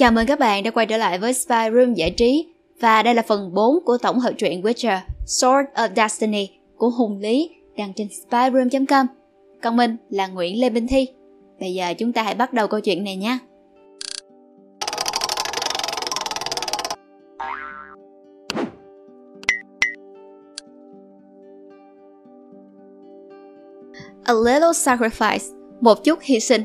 Chào mừng các bạn đã quay trở lại với Spy Room Giải trí Và đây là phần 4 của tổng hợp truyện Witcher Sword of Destiny của Hùng Lý đăng trên spyroom.com Còn mình là Nguyễn Lê Minh Thi. Bây giờ chúng ta hãy bắt đầu câu chuyện này nhé. A little sacrifice, một chút hy sinh.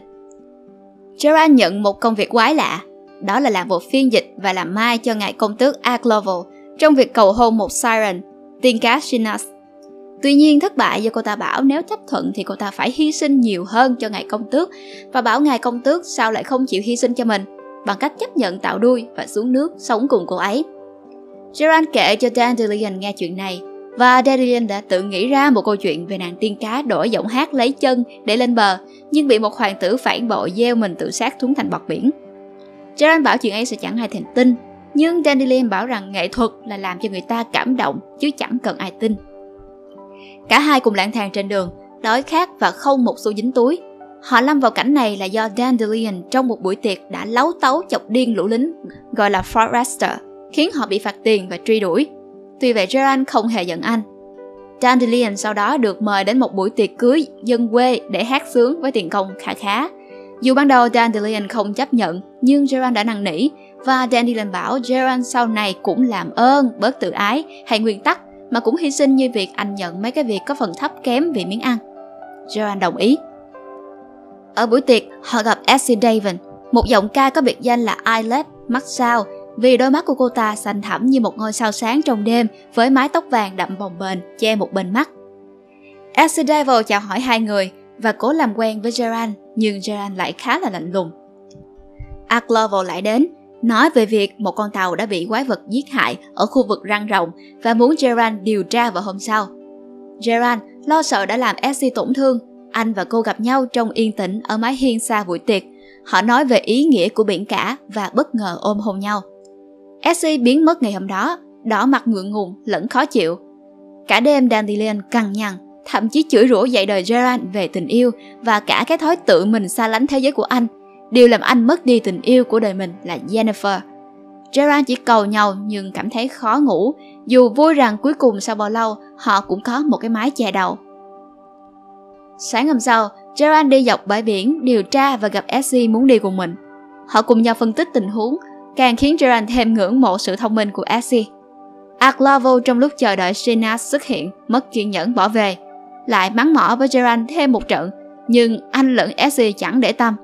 Gerard nhận một công việc quái lạ đó là làm một phiên dịch và làm mai cho ngài công tước Aglovo trong việc cầu hôn một siren, tiên cá Sinas. Tuy nhiên thất bại do cô ta bảo nếu chấp thuận thì cô ta phải hy sinh nhiều hơn cho ngài công tước và bảo ngài công tước sao lại không chịu hy sinh cho mình bằng cách chấp nhận tạo đuôi và xuống nước sống cùng cô ấy. Gerard kể cho Dandelion nghe chuyện này và Dandelion đã tự nghĩ ra một câu chuyện về nàng tiên cá đổi giọng hát lấy chân để lên bờ nhưng bị một hoàng tử phản bội gieo mình tự sát xuống thành bọt biển. Jaren bảo chuyện ấy sẽ chẳng ai thèm tin, nhưng Dandelion bảo rằng nghệ thuật là làm cho người ta cảm động chứ chẳng cần ai tin. Cả hai cùng lang thang trên đường, đói khát và không một xu dính túi. Họ lâm vào cảnh này là do Dandelion trong một buổi tiệc đã lấu tấu chọc điên lũ lính gọi là Forester, khiến họ bị phạt tiền và truy đuổi. Tuy vậy Gerard không hề giận anh. Dandelion sau đó được mời đến một buổi tiệc cưới dân quê để hát sướng với tiền công khá khá. Dù ban đầu Dandelion không chấp nhận, nhưng Gerard đã năn nỉ và Dandelion bảo Gerard sau này cũng làm ơn, bớt tự ái hay nguyên tắc mà cũng hy sinh như việc anh nhận mấy cái việc có phần thấp kém vì miếng ăn. Gerard đồng ý. Ở buổi tiệc, họ gặp Essie Davin, một giọng ca có biệt danh là Eyelet, mắt sao, vì đôi mắt của cô ta xanh thẳm như một ngôi sao sáng trong đêm với mái tóc vàng đậm bồng bềnh che một bên mắt. Essie Devil chào hỏi hai người và cố làm quen với Gerard nhưng Gerard lại khá là lạnh lùng. Aglovo lại đến, nói về việc một con tàu đã bị quái vật giết hại ở khu vực răng rộng và muốn Gerard điều tra vào hôm sau. Gerard lo sợ đã làm Essie tổn thương, anh và cô gặp nhau trong yên tĩnh ở mái hiên xa buổi tiệc. Họ nói về ý nghĩa của biển cả và bất ngờ ôm hôn nhau. Essie biến mất ngày hôm đó, đỏ mặt ngượng ngùng lẫn khó chịu. Cả đêm Dandelion cằn nhằn thậm chí chửi rủa dạy đời Gerard về tình yêu và cả cái thói tự mình xa lánh thế giới của anh. Điều làm anh mất đi tình yêu của đời mình là Jennifer. Gerard chỉ cầu nhau nhưng cảm thấy khó ngủ, dù vui rằng cuối cùng sau bao lâu họ cũng có một cái mái che đầu. Sáng hôm sau, Gerard đi dọc bãi biển điều tra và gặp Essie muốn đi cùng mình. Họ cùng nhau phân tích tình huống, càng khiến Gerard thêm ngưỡng mộ sự thông minh của Essie. Aglavo trong lúc chờ đợi Sinas xuất hiện, mất kiên nhẫn bỏ về lại mắng mỏ với Gerard thêm một trận, nhưng anh lẫn Essie chẳng để tâm.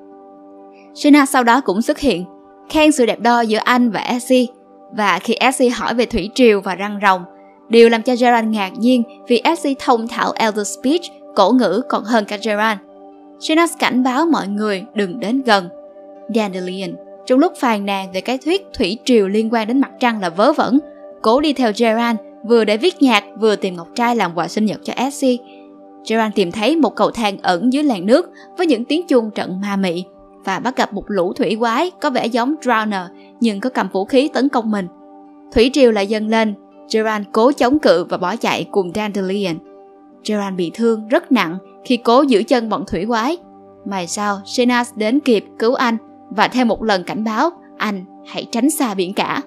Shina sau đó cũng xuất hiện, khen sự đẹp đo giữa anh và Essie, và khi Essie hỏi về thủy triều và răng rồng, điều làm cho Gerard ngạc nhiên vì Essie thông thạo Elder Speech, cổ ngữ còn hơn cả Gerard. Sina cảnh báo mọi người đừng đến gần. Dandelion, trong lúc phàn nàn về cái thuyết thủy triều liên quan đến mặt trăng là vớ vẩn, cố đi theo Gerard vừa để viết nhạc vừa tìm ngọc trai làm quà sinh nhật cho Essie Gerard tìm thấy một cầu thang ẩn dưới làn nước với những tiếng chuông trận ma mị và bắt gặp một lũ thủy quái có vẻ giống Drowner nhưng có cầm vũ khí tấn công mình. Thủy triều lại dâng lên, Gerard cố chống cự và bỏ chạy cùng Dandelion. Gerard bị thương rất nặng khi cố giữ chân bọn thủy quái. May sao Shenas đến kịp cứu anh và thêm một lần cảnh báo anh hãy tránh xa biển cả.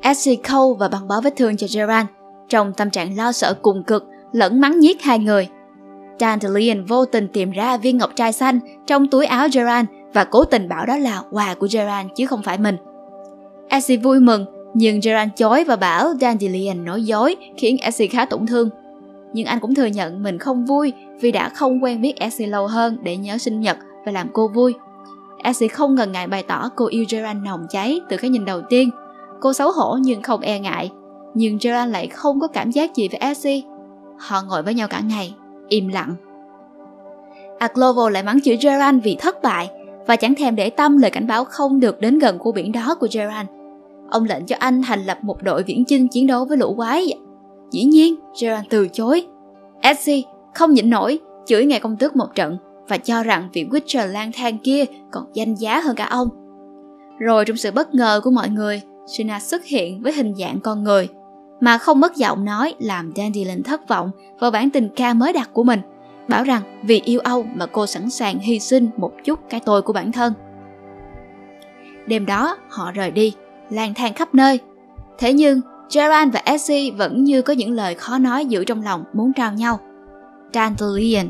Essie khâu và băng bó vết thương cho Gerard trong tâm trạng lo sợ cùng cực lẫn mắng nhiếc hai người. Dandelion vô tình tìm ra viên ngọc trai xanh trong túi áo Gerard và cố tình bảo đó là quà của Gerard chứ không phải mình. Essie vui mừng, nhưng Gerard chối và bảo Dandelion nói dối khiến Essie khá tổn thương. Nhưng anh cũng thừa nhận mình không vui vì đã không quen biết Essie lâu hơn để nhớ sinh nhật và làm cô vui. Essie không ngần ngại bày tỏ cô yêu Gerard nồng cháy từ cái nhìn đầu tiên. Cô xấu hổ nhưng không e ngại. Nhưng Gerard lại không có cảm giác gì với Essie Họ ngồi với nhau cả ngày, im lặng. Aglovo lại mắng chửi Gerard vì thất bại và chẳng thèm để tâm lời cảnh báo không được đến gần khu biển đó của Gerard. Ông lệnh cho anh thành lập một đội viễn chinh chiến đấu với lũ quái. Dĩ nhiên, Gerard từ chối. Essie không nhịn nổi, chửi ngài công tước một trận và cho rằng vị Witcher lang thang kia còn danh giá hơn cả ông. Rồi trong sự bất ngờ của mọi người, Sina xuất hiện với hình dạng con người mà không mất giọng nói làm Dandelion thất vọng vào bản tình ca mới đặt của mình, bảo rằng vì yêu Âu mà cô sẵn sàng hy sinh một chút cái tôi của bản thân. Đêm đó họ rời đi, lang thang khắp nơi. Thế nhưng Gerard và Essie vẫn như có những lời khó nói giữ trong lòng muốn trao nhau. Dandelion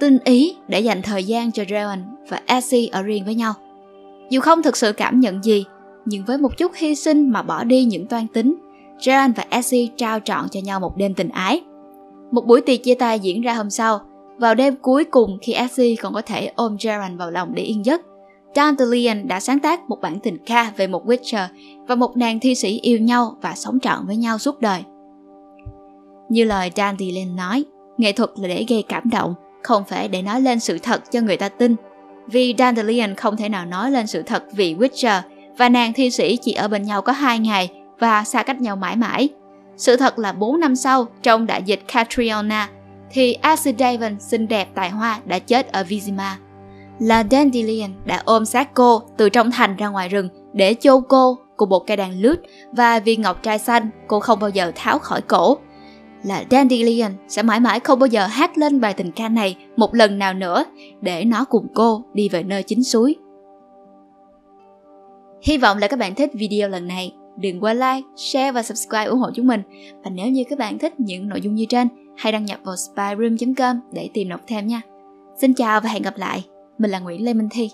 tinh ý để dành thời gian cho Gerard và Essie ở riêng với nhau. Dù không thực sự cảm nhận gì, nhưng với một chút hy sinh mà bỏ đi những toan tính, Gerard và Essie trao trọn cho nhau một đêm tình ái. Một buổi tiệc chia tay diễn ra hôm sau, vào đêm cuối cùng khi Essie còn có thể ôm Jaren vào lòng để yên giấc. Dandelion đã sáng tác một bản tình ca về một Witcher và một nàng thi sĩ yêu nhau và sống trọn với nhau suốt đời. Như lời Dandelion nói, nghệ thuật là để gây cảm động, không phải để nói lên sự thật cho người ta tin. Vì Dandelion không thể nào nói lên sự thật vì Witcher và nàng thi sĩ chỉ ở bên nhau có hai ngày và xa cách nhau mãi mãi. Sự thật là 4 năm sau, trong đại dịch Catriona, thì Acid Davon xinh đẹp tài hoa đã chết ở Vizima. Là Dandelion đã ôm xác cô từ trong thành ra ngoài rừng để chôn cô cùng một cây đàn lướt và viên ngọc trai xanh cô không bao giờ tháo khỏi cổ. Là Dandelion sẽ mãi mãi không bao giờ hát lên bài tình ca này một lần nào nữa để nó cùng cô đi về nơi chính suối. Hy vọng là các bạn thích video lần này. Đừng quên like, share và subscribe ủng hộ chúng mình. Và nếu như các bạn thích những nội dung như trên, hãy đăng nhập vào spyroom.com để tìm đọc thêm nha. Xin chào và hẹn gặp lại. Mình là Nguyễn Lê Minh Thi.